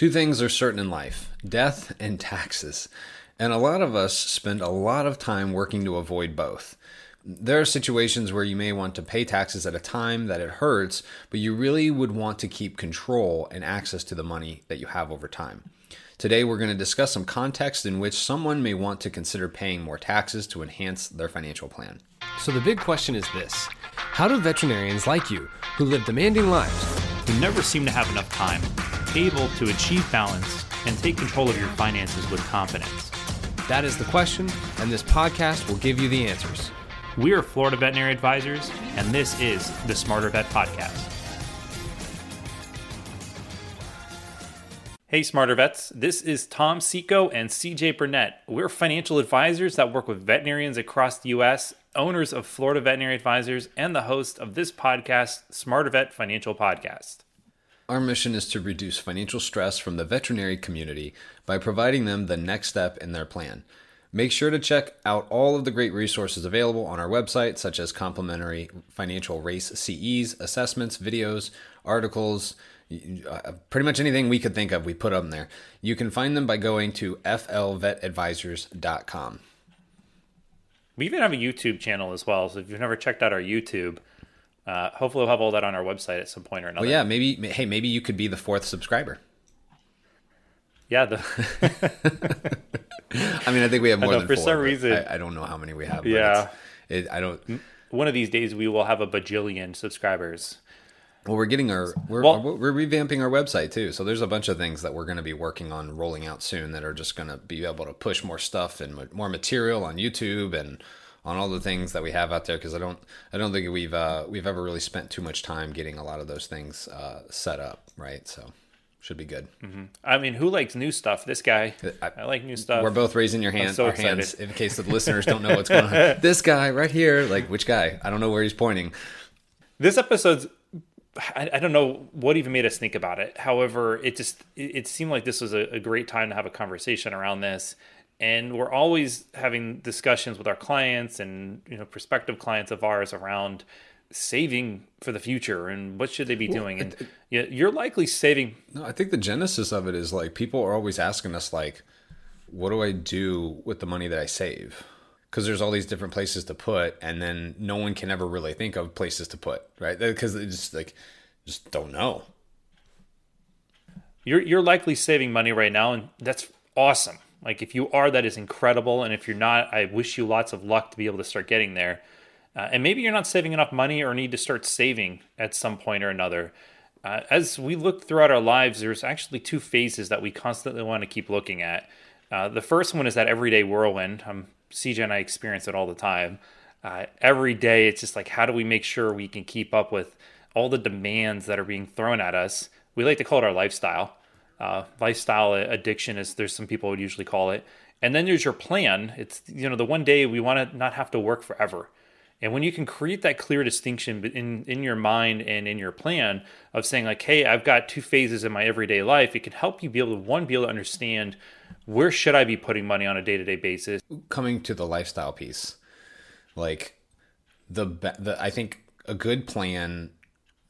Two things are certain in life death and taxes. And a lot of us spend a lot of time working to avoid both. There are situations where you may want to pay taxes at a time that it hurts, but you really would want to keep control and access to the money that you have over time. Today, we're going to discuss some context in which someone may want to consider paying more taxes to enhance their financial plan. So, the big question is this How do veterinarians like you, who live demanding lives, who never seem to have enough time, able to achieve balance and take control of your finances with confidence? That is the question, and this podcast will give you the answers. We are Florida Veterinary Advisors, and this is the Smarter Vet Podcast. Hey, Smarter Vets. This is Tom Seco and CJ Burnett. We're financial advisors that work with veterinarians across the U.S., owners of Florida Veterinary Advisors, and the host of this podcast, Smarter Vet Financial Podcast. Our mission is to reduce financial stress from the veterinary community by providing them the next step in their plan. Make sure to check out all of the great resources available on our website, such as complimentary financial race CEs, assessments, videos, articles, uh, pretty much anything we could think of, we put them there. You can find them by going to flvetadvisors.com. We even have a YouTube channel as well. So if you've never checked out our YouTube, uh, hopefully, we'll have all that on our website at some point or another. Well, yeah, maybe. Hey, maybe you could be the fourth subscriber. Yeah. The I mean, I think we have more know, than for four, some reason. I, I, don't know how many we have. yeah. It, I don't. One of these days, we will have a bajillion subscribers. Well, we're getting our we're well, we're revamping our website too. So there's a bunch of things that we're going to be working on rolling out soon that are just going to be able to push more stuff and more material on YouTube and on all the things that we have out there because I don't I don't think we've uh, we've ever really spent too much time getting a lot of those things uh, set up right so should be good. Mm-hmm. I mean, who likes new stuff? This guy. I, I like new stuff. We're both raising your hand, so our excited. hands in case the listeners don't know what's going on. this guy right here, like which guy? I don't know where he's pointing. This episode's. I, I don't know what even made us think about it. However, it just it, it seemed like this was a, a great time to have a conversation around this and we're always having discussions with our clients and you know prospective clients of ours around saving for the future and what should they be doing. Well, and you're likely saving no i think the genesis of it is like people are always asking us like what do i do with the money that i save? Because there's all these different places to put and then no one can ever really think of places to put right? Because they just like just don't know. You're you're likely saving money right now and that's awesome like if you are, that is incredible. And if you're not, I wish you lots of luck to be able to start getting there. Uh, and maybe you're not saving enough money or need to start saving at some point or another. Uh, as we look throughout our lives, there's actually two phases that we constantly want to keep looking at. Uh, the first one is that everyday whirlwind. Um, CJ and I experience it all the time. Uh, every day, it's just like, how do we make sure we can keep up with all the demands that are being thrown at us? We like to call it our lifestyle uh, lifestyle addiction, as there's some people would usually call it. And then there's your plan. It's you know the one day we want to not have to work forever. And when you can create that clear distinction in in your mind and in your plan of saying like, hey, I've got two phases in my everyday life, it can help you be able to one be able to understand where should I be putting money on a day to day basis. Coming to the lifestyle piece, like the the I think a good plan,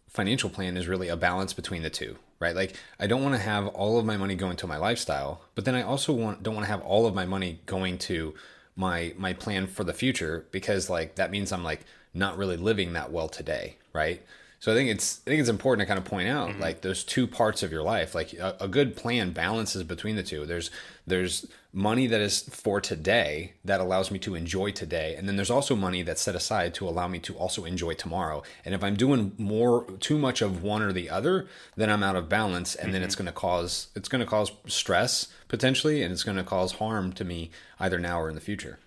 financial plan is really a balance between the two right? Like I don't want to have all of my money going to my lifestyle, but then I also want don't want to have all of my money going to my my plan for the future because like that means I'm like not really living that well today, right? So I think it's I think it's important to kind of point out mm-hmm. like those two parts of your life. Like a, a, good plan balances between the two. There's there's money that is for today that allows me to enjoy today, and then there's also money that's set aside to allow me to also enjoy tomorrow. And if I'm doing more too much of one or the other, then I'm out of balance, and mm-hmm. then it's mm-hmm. going to cause it's going to cause stress potentially, and it's going to cause harm to me either now or in the future.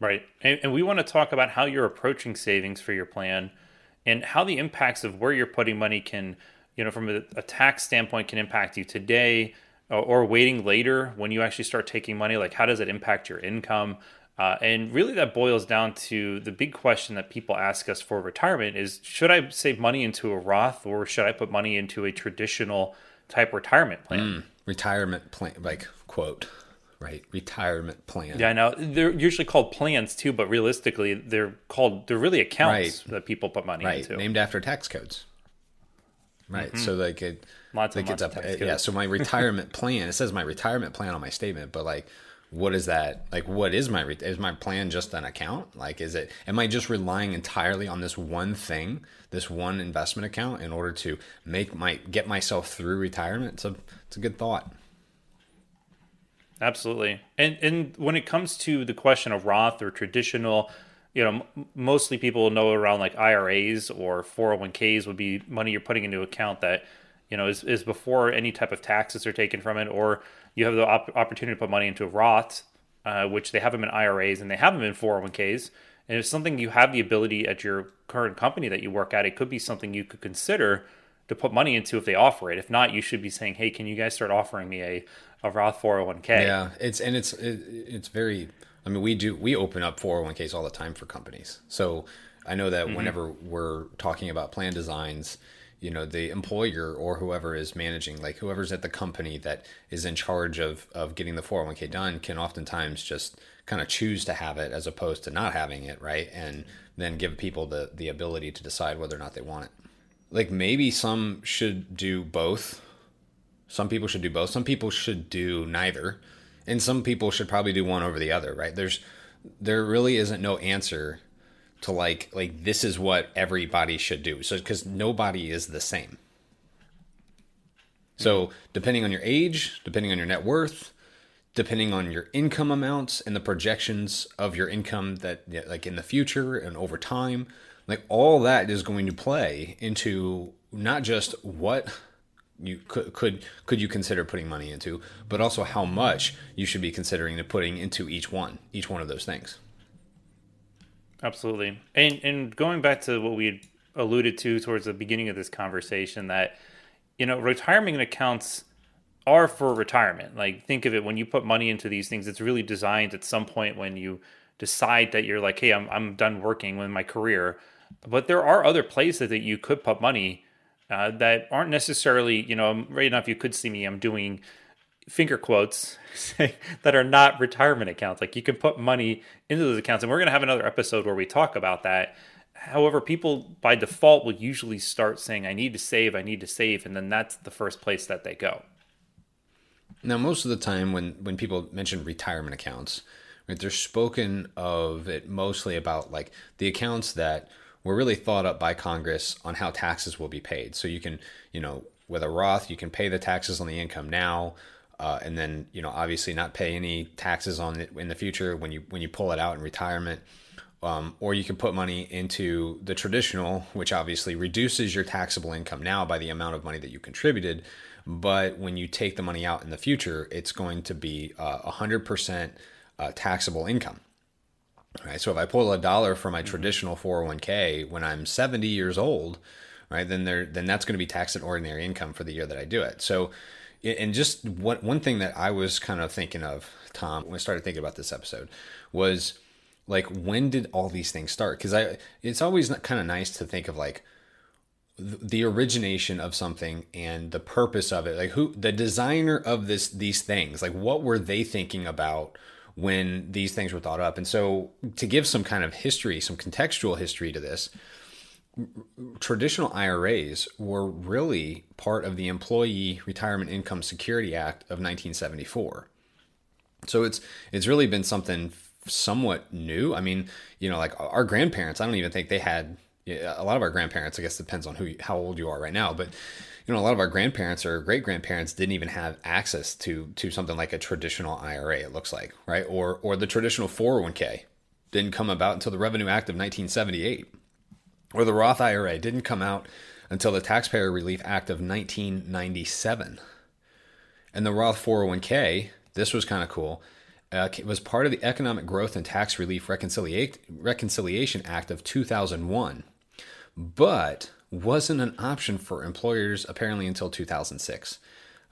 Right, and, and we want to talk about how you're approaching savings for your plan and how the impacts of where you're putting money can, you know, from a, a tax standpoint, can impact you today or, or, waiting later when you actually start taking money. Like, how does it impact your income? Uh, and really, that boils down to the big question that people ask us for retirement: is should I save money into a Roth or should I put money into a traditional type retirement plan? Mm, retirement plan, like quote right? Retirement plan. Yeah, I know. They're usually called plans too, but realistically, they're called they're really accounts right. that people put money right. into. Named after tax codes. right? Mm-hmm. So like it, Lots like it's up, tax eh, yeah. So my retirement plan, it says my retirement plan on my statement, but like, what is that? Like, what is my re- is my plan just an account? Like, is it? Am I just relying entirely on this one thing, this one investment account, in order to make my get myself through retirement? It's a it's a good thought. Absolutely. And and when it comes to the question of Roth or traditional, you know, m- mostly people know around like IRAs or 401ks would be money you're putting into account that, you know, is, is before any type of taxes are taken from it, or you have the op- opportunity to put money into a Roth, uh, which they have them in IRAs and they have them in 401ks. And if something you have the ability at your current company that you work at, it could be something you could consider to put money into if they offer it. If not, you should be saying, "Hey, can you guys start offering me a, a Roth 401k?" Yeah, it's and it's it, it's very. I mean, we do we open up 401ks all the time for companies. So I know that mm-hmm. whenever we're talking about plan designs, you know, the employer or whoever is managing, like whoever's at the company that is in charge of of getting the 401k done, can oftentimes just kind of choose to have it as opposed to not having it, right? And then give people the the ability to decide whether or not they want it. Like maybe some should do both some people should do both. Some people should do neither. And some people should probably do one over the other, right? There's there really isn't no answer to like like this is what everybody should do. So cuz nobody is the same. So, depending on your age, depending on your net worth, depending on your income amounts and the projections of your income that like in the future and over time, like all that is going to play into not just what you could could could you consider putting money into, but also how much you should be considering to putting into each one, each one of those things. Absolutely. And and going back to what we alluded to towards the beginning of this conversation that you know, retirement accounts are for retirement. Like think of it when you put money into these things, it's really designed at some point when you decide that you're like, hey, I'm I'm done working with my career. But there are other places that you could put money uh, that aren't necessarily, you know, right enough you could see me, I'm doing finger quotes that are not retirement accounts. Like you can put money into those accounts, and we're going to have another episode where we talk about that. However, people by default will usually start saying, I need to save, I need to save, and then that's the first place that they go. Now, most of the time, when when people mention retirement accounts, right, they're spoken of it mostly about like the accounts that were really thought up by Congress on how taxes will be paid. So you can, you know, with a Roth, you can pay the taxes on the income now, uh, and then you know, obviously not pay any taxes on it in the future when you when you pull it out in retirement. Um, or you can put money into the traditional, which obviously reduces your taxable income now by the amount of money that you contributed. But when you take the money out in the future, it's going to be uh, 100% uh, taxable income. Right. So if I pull a dollar from my mm-hmm. traditional 401k when I'm 70 years old, right, then there then that's going to be taxed at ordinary income for the year that I do it. So and just one one thing that I was kind of thinking of, Tom, when I started thinking about this episode, was like when did all these things start? Because I it's always kind of nice to think of like the origination of something and the purpose of it like who the designer of this these things like what were they thinking about when these things were thought up. And so to give some kind of history some contextual history to this traditional IRAs were really part of the Employee Retirement Income Security Act of 1974 so it's it's really been something somewhat new. I mean you know like our grandparents i don't even think they had a lot of our grandparents, I guess depends on who how old you are right now, but you know a lot of our grandparents or great grandparents didn't even have access to to something like a traditional IRA. It looks like right or or the traditional 401k didn't come about until the Revenue Act of 1978, or the Roth IRA didn't come out until the Taxpayer Relief Act of 1997, and the Roth 401k. This was kind of cool. Uh, was part of the Economic Growth and Tax Relief Reconcilia- Reconciliation Act of 2001 but wasn't an option for employers apparently until 2006.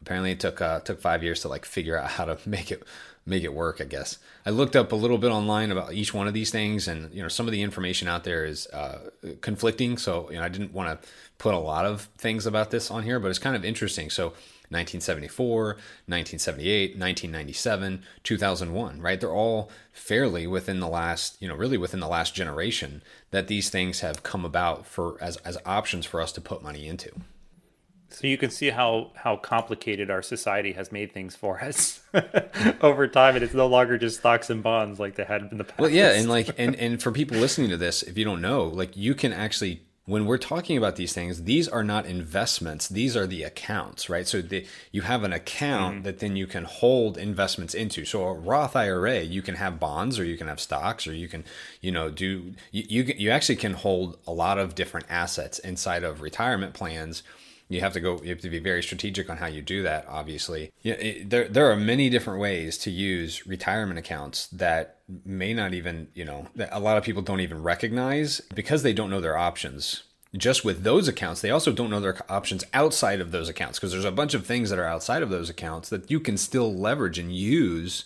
Apparently, it took uh, took five years to like figure out how to make it make it work. I guess I looked up a little bit online about each one of these things, and you know some of the information out there is uh, conflicting. So you know I didn't want to put a lot of things about this on here, but it's kind of interesting. So 1974, 1978, 1997, 2001, right? They're all fairly within the last, you know, really within the last generation that these things have come about for as as options for us to put money into. So you can see how how complicated our society has made things for us over time, and it's no longer just stocks and bonds like they had in the past. Well, yeah, and like, and and for people listening to this, if you don't know, like, you can actually when we're talking about these things, these are not investments; these are the accounts, right? So the, you have an account mm-hmm. that then you can hold investments into. So a Roth IRA, you can have bonds, or you can have stocks, or you can, you know, do you you, you actually can hold a lot of different assets inside of retirement plans you have to go you have to be very strategic on how you do that obviously. Yeah, it, there there are many different ways to use retirement accounts that may not even you know a lot of people don't even recognize because they don't know their options. Just with those accounts they also don't know their options outside of those accounts because there's a bunch of things that are outside of those accounts that you can still leverage and use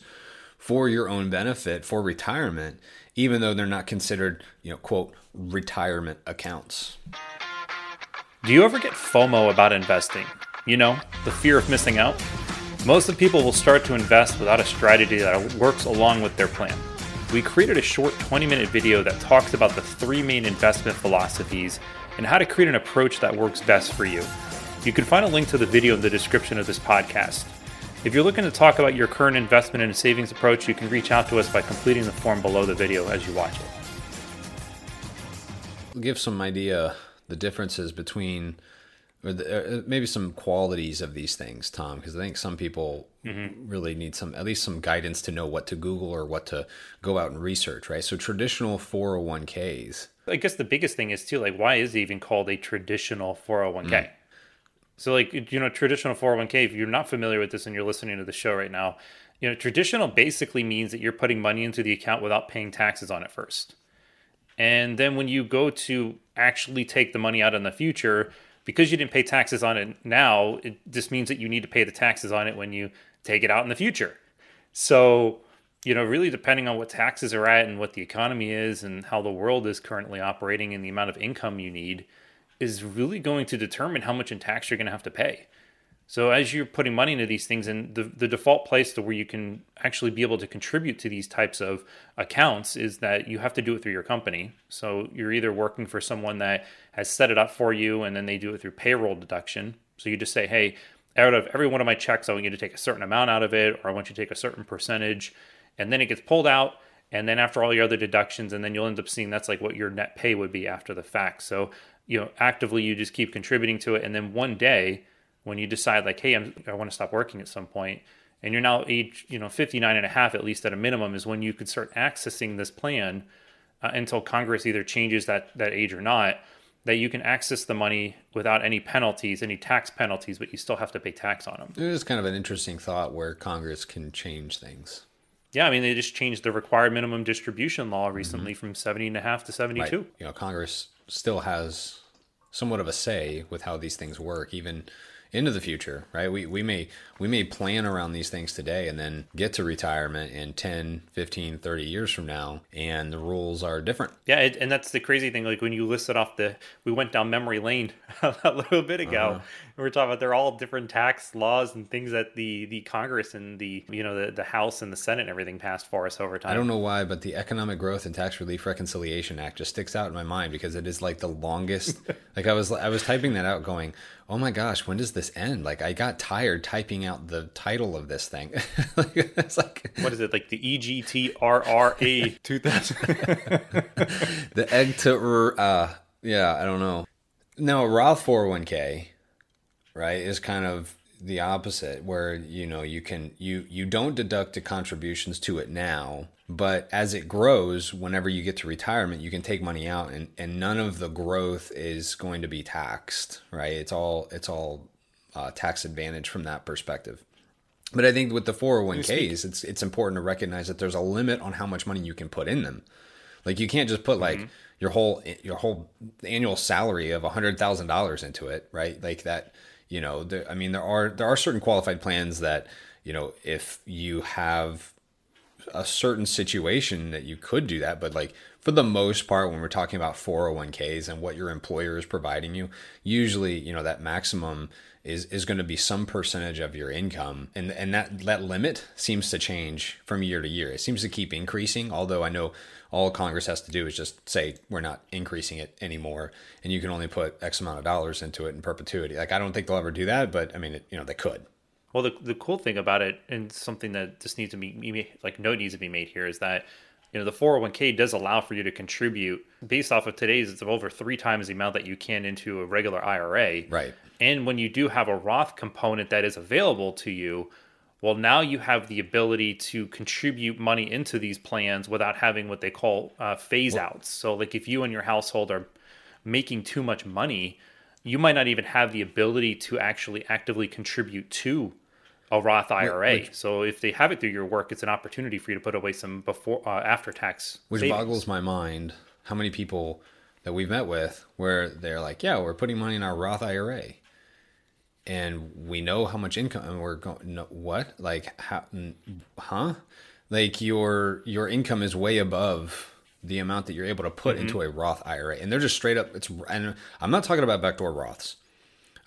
for your own benefit for retirement even though they're not considered you know quote retirement accounts do you ever get FOMO about investing? You know, the fear of missing out? Most of people will start to invest without a strategy that works along with their plan. We created a short 20 minute video that talks about the three main investment philosophies and how to create an approach that works best for you. You can find a link to the video in the description of this podcast. If you're looking to talk about your current investment and savings approach, you can reach out to us by completing the form below the video as you watch it. Give some idea the differences between or the, uh, maybe some qualities of these things, Tom, because I think some people mm-hmm. really need some at least some guidance to know what to Google or what to go out and research, right? So traditional 401ks. I guess the biggest thing is too like why is it even called a traditional 401k? Mm. So like you know traditional 401k if you're not familiar with this and you're listening to the show right now, you know traditional basically means that you're putting money into the account without paying taxes on it first. And then when you go to actually take the money out in the future, because you didn't pay taxes on it now, it just means that you need to pay the taxes on it when you take it out in the future. So, you know, really depending on what taxes are at and what the economy is and how the world is currently operating and the amount of income you need is really going to determine how much in tax you're going to have to pay. So as you're putting money into these things, and the, the default place to where you can actually be able to contribute to these types of accounts is that you have to do it through your company. So you're either working for someone that has set it up for you, and then they do it through payroll deduction. So you just say, hey, out of every one of my checks, I want you to take a certain amount out of it, or I want you to take a certain percentage, and then it gets pulled out. And then after all your other deductions, and then you'll end up seeing that's like what your net pay would be after the fact. So you know, actively you just keep contributing to it, and then one day when you decide like hey I'm, i want to stop working at some point and you're now age you know 59 and a half at least at a minimum is when you could start accessing this plan uh, until congress either changes that that age or not that you can access the money without any penalties any tax penalties but you still have to pay tax on them it is kind of an interesting thought where congress can change things yeah i mean they just changed the required minimum distribution law recently mm-hmm. from 70 and a half to 72 right. you know congress still has somewhat of a say with how these things work even into the future, right? We, we may we may plan around these things today and then get to retirement in 10, 15, 30 years from now and the rules are different. Yeah, it, and that's the crazy thing like when you listed off the we went down memory lane a little bit ago. Uh-huh. We are talking about they're all different tax laws and things that the the Congress and the you know the, the House and the Senate and everything passed for us over time. I don't know why, but the Economic Growth and Tax Relief Reconciliation Act just sticks out in my mind because it is like the longest like I was I was typing that out going, "Oh my gosh, when does this end?" Like I got tired typing out the title of this thing. it's like what is it like the EGTRRA 2000? the egg to uh yeah, I don't know. Now Roth 401k, right, is kind of the opposite where you know you can you you don't deduct the contributions to it now but as it grows whenever you get to retirement you can take money out and and none of the growth is going to be taxed right it's all it's all uh, tax advantage from that perspective. But I think with the 401ks, it's it's important to recognize that there's a limit on how much money you can put in them. Like you can't just put like mm-hmm. your whole your whole annual salary of hundred thousand dollars into it, right? Like that. You know, there, I mean, there are there are certain qualified plans that you know if you have a certain situation that you could do that, but like for the most part, when we're talking about 401ks and what your employer is providing you, usually, you know, that maximum is, is going to be some percentage of your income. And, and that, that limit seems to change from year to year. It seems to keep increasing, although I know all Congress has to do is just say, we're not increasing it anymore. And you can only put X amount of dollars into it in perpetuity. Like, I don't think they'll ever do that, but I mean, it, you know, they could. Well, the, the cool thing about it, and something that just needs to be like note needs to be made here, is that you know the 401k does allow for you to contribute based off of today's it's over three times the amount that you can into a regular IRA. Right. And when you do have a Roth component that is available to you, well, now you have the ability to contribute money into these plans without having what they call uh, phase outs. So, like if you and your household are making too much money, you might not even have the ability to actually actively contribute to a Roth IRA. Which, so if they have it through your work, it's an opportunity for you to put away some before uh, after tax. Which savings. boggles my mind. How many people that we've met with where they're like, "Yeah, we're putting money in our Roth IRA," and we know how much income, and we're going, no, "What? Like, how? Huh? Like your your income is way above." the amount that you're able to put mm-hmm. into a Roth IRA. And they're just straight up it's and I'm not talking about backdoor Roths.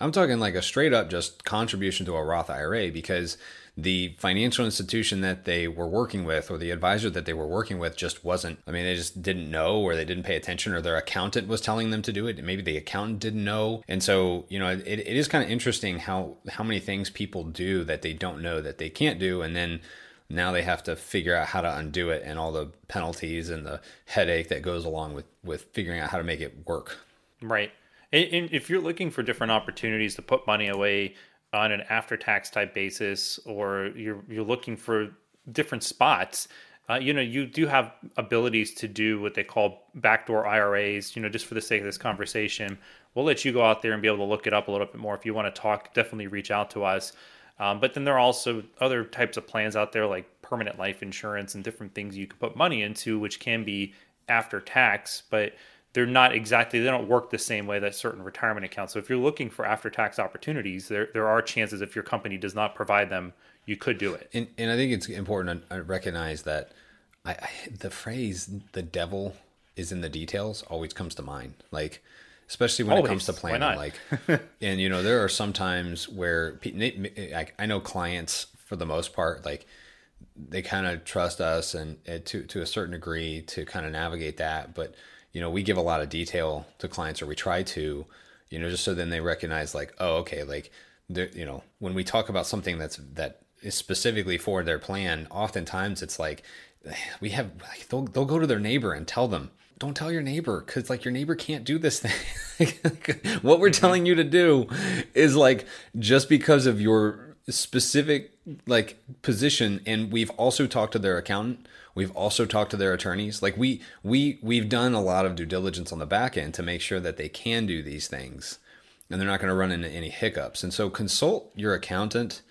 I'm talking like a straight up just contribution to a Roth IRA because the financial institution that they were working with or the advisor that they were working with just wasn't i mean they just didn't know or they didn't pay attention or their accountant was telling them to do it. Maybe the accountant didn't know. And so you know it, it is kind of interesting how how many things people do that they don't know that they can't do. And then now they have to figure out how to undo it and all the penalties and the headache that goes along with with figuring out how to make it work. Right and, if you're looking for different opportunities to put money away on an after tax type basis, or you're you're looking for different spots, uh, you know, you do have abilities to do what they call backdoor IRAs. You know, just for the sake of this conversation, we'll let you go out there and be able to look it up a little bit more. If you want to talk, definitely reach out to us. Um, but then there are also other types of plans out there like permanent life insurance and different things you can put money into, which can be after tax, but they're not exactly they don't work the same way that certain retirement accounts. So if you're looking for after tax opportunities, there there are chances if your company does not provide them, you could do it. And, and I think it's important to uh, recognize that I, I, the phrase "the devil is in the details" always comes to mind. Like especially when always. it comes to planning. Like, and you know there are some times where I know clients for the most part like they kind of trust us and to to a certain degree to kind of navigate that, but you know, we give a lot of detail to clients or we try to, you know, just so then they recognize like, oh, okay, like, you know, when we talk about something that's, that is specifically for their plan, oftentimes it's like, we have, like, they'll, they'll go to their neighbor and tell them, don't tell your neighbor because like your neighbor can't do this thing. what we're mm-hmm. telling you to do is like just because of your specific like position and we've also talked to their accountant We've also talked to their attorneys. Like we we we've done a lot of due diligence on the back end to make sure that they can do these things and they're not going to run into any hiccups. And so consult your accountant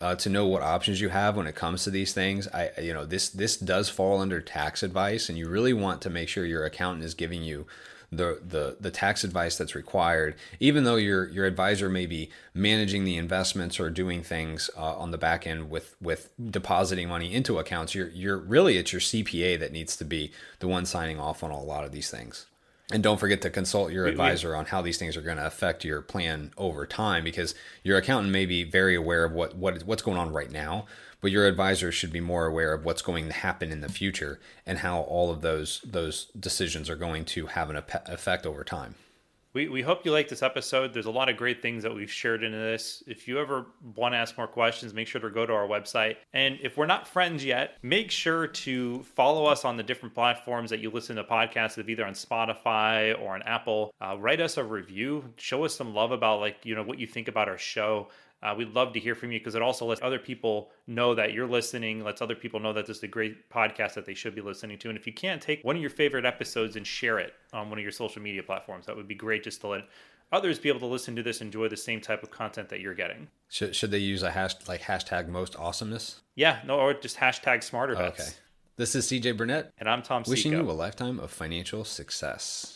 uh, to know what options you have when it comes to these things. I you know this this does fall under tax advice, and you really want to make sure your accountant is giving you the the the tax advice that's required, even though your your advisor may be managing the investments or doing things uh, on the back end with with depositing money into accounts. You're you're really it's your CPA that needs to be the one signing off on a lot of these things. And don't forget to consult your advisor on how these things are going to affect your plan over time because your accountant may be very aware of what, what what's going on right now, but your advisor should be more aware of what's going to happen in the future and how all of those those decisions are going to have an effect over time. We, we hope you like this episode. There's a lot of great things that we've shared into this. If you ever want to ask more questions, make sure to go to our website. And if we're not friends yet, make sure to follow us on the different platforms that you listen to podcasts of either on Spotify or on Apple. Uh, write us a review. Show us some love about like, you know, what you think about our show. Uh, we'd love to hear from you because it also lets other people know that you're listening, lets other people know that this is a great podcast that they should be listening to. And if you can't take one of your favorite episodes and share it on one of your social media platforms, that would be great just to let others be able to listen to this, enjoy the same type of content that you're getting. Should, should they use a hash like hashtag most awesomeness? Yeah, no, or just hashtag smarter vets. Okay. This is CJ Burnett. And I'm Tom Wishing you a lifetime of financial success.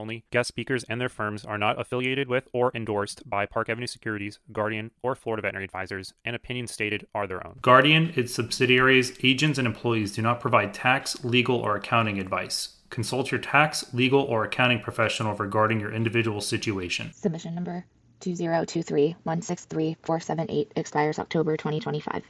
only only. Guest speakers and their firms are not affiliated with or endorsed by Park Avenue Securities, Guardian, or Florida Veterinary Advisors, and opinions stated are their own. Guardian, its subsidiaries, agents, and employees do not provide tax, legal, or accounting advice. Consult your tax, legal, or accounting professional regarding your individual situation. Submission number 2023163 expires October 2025.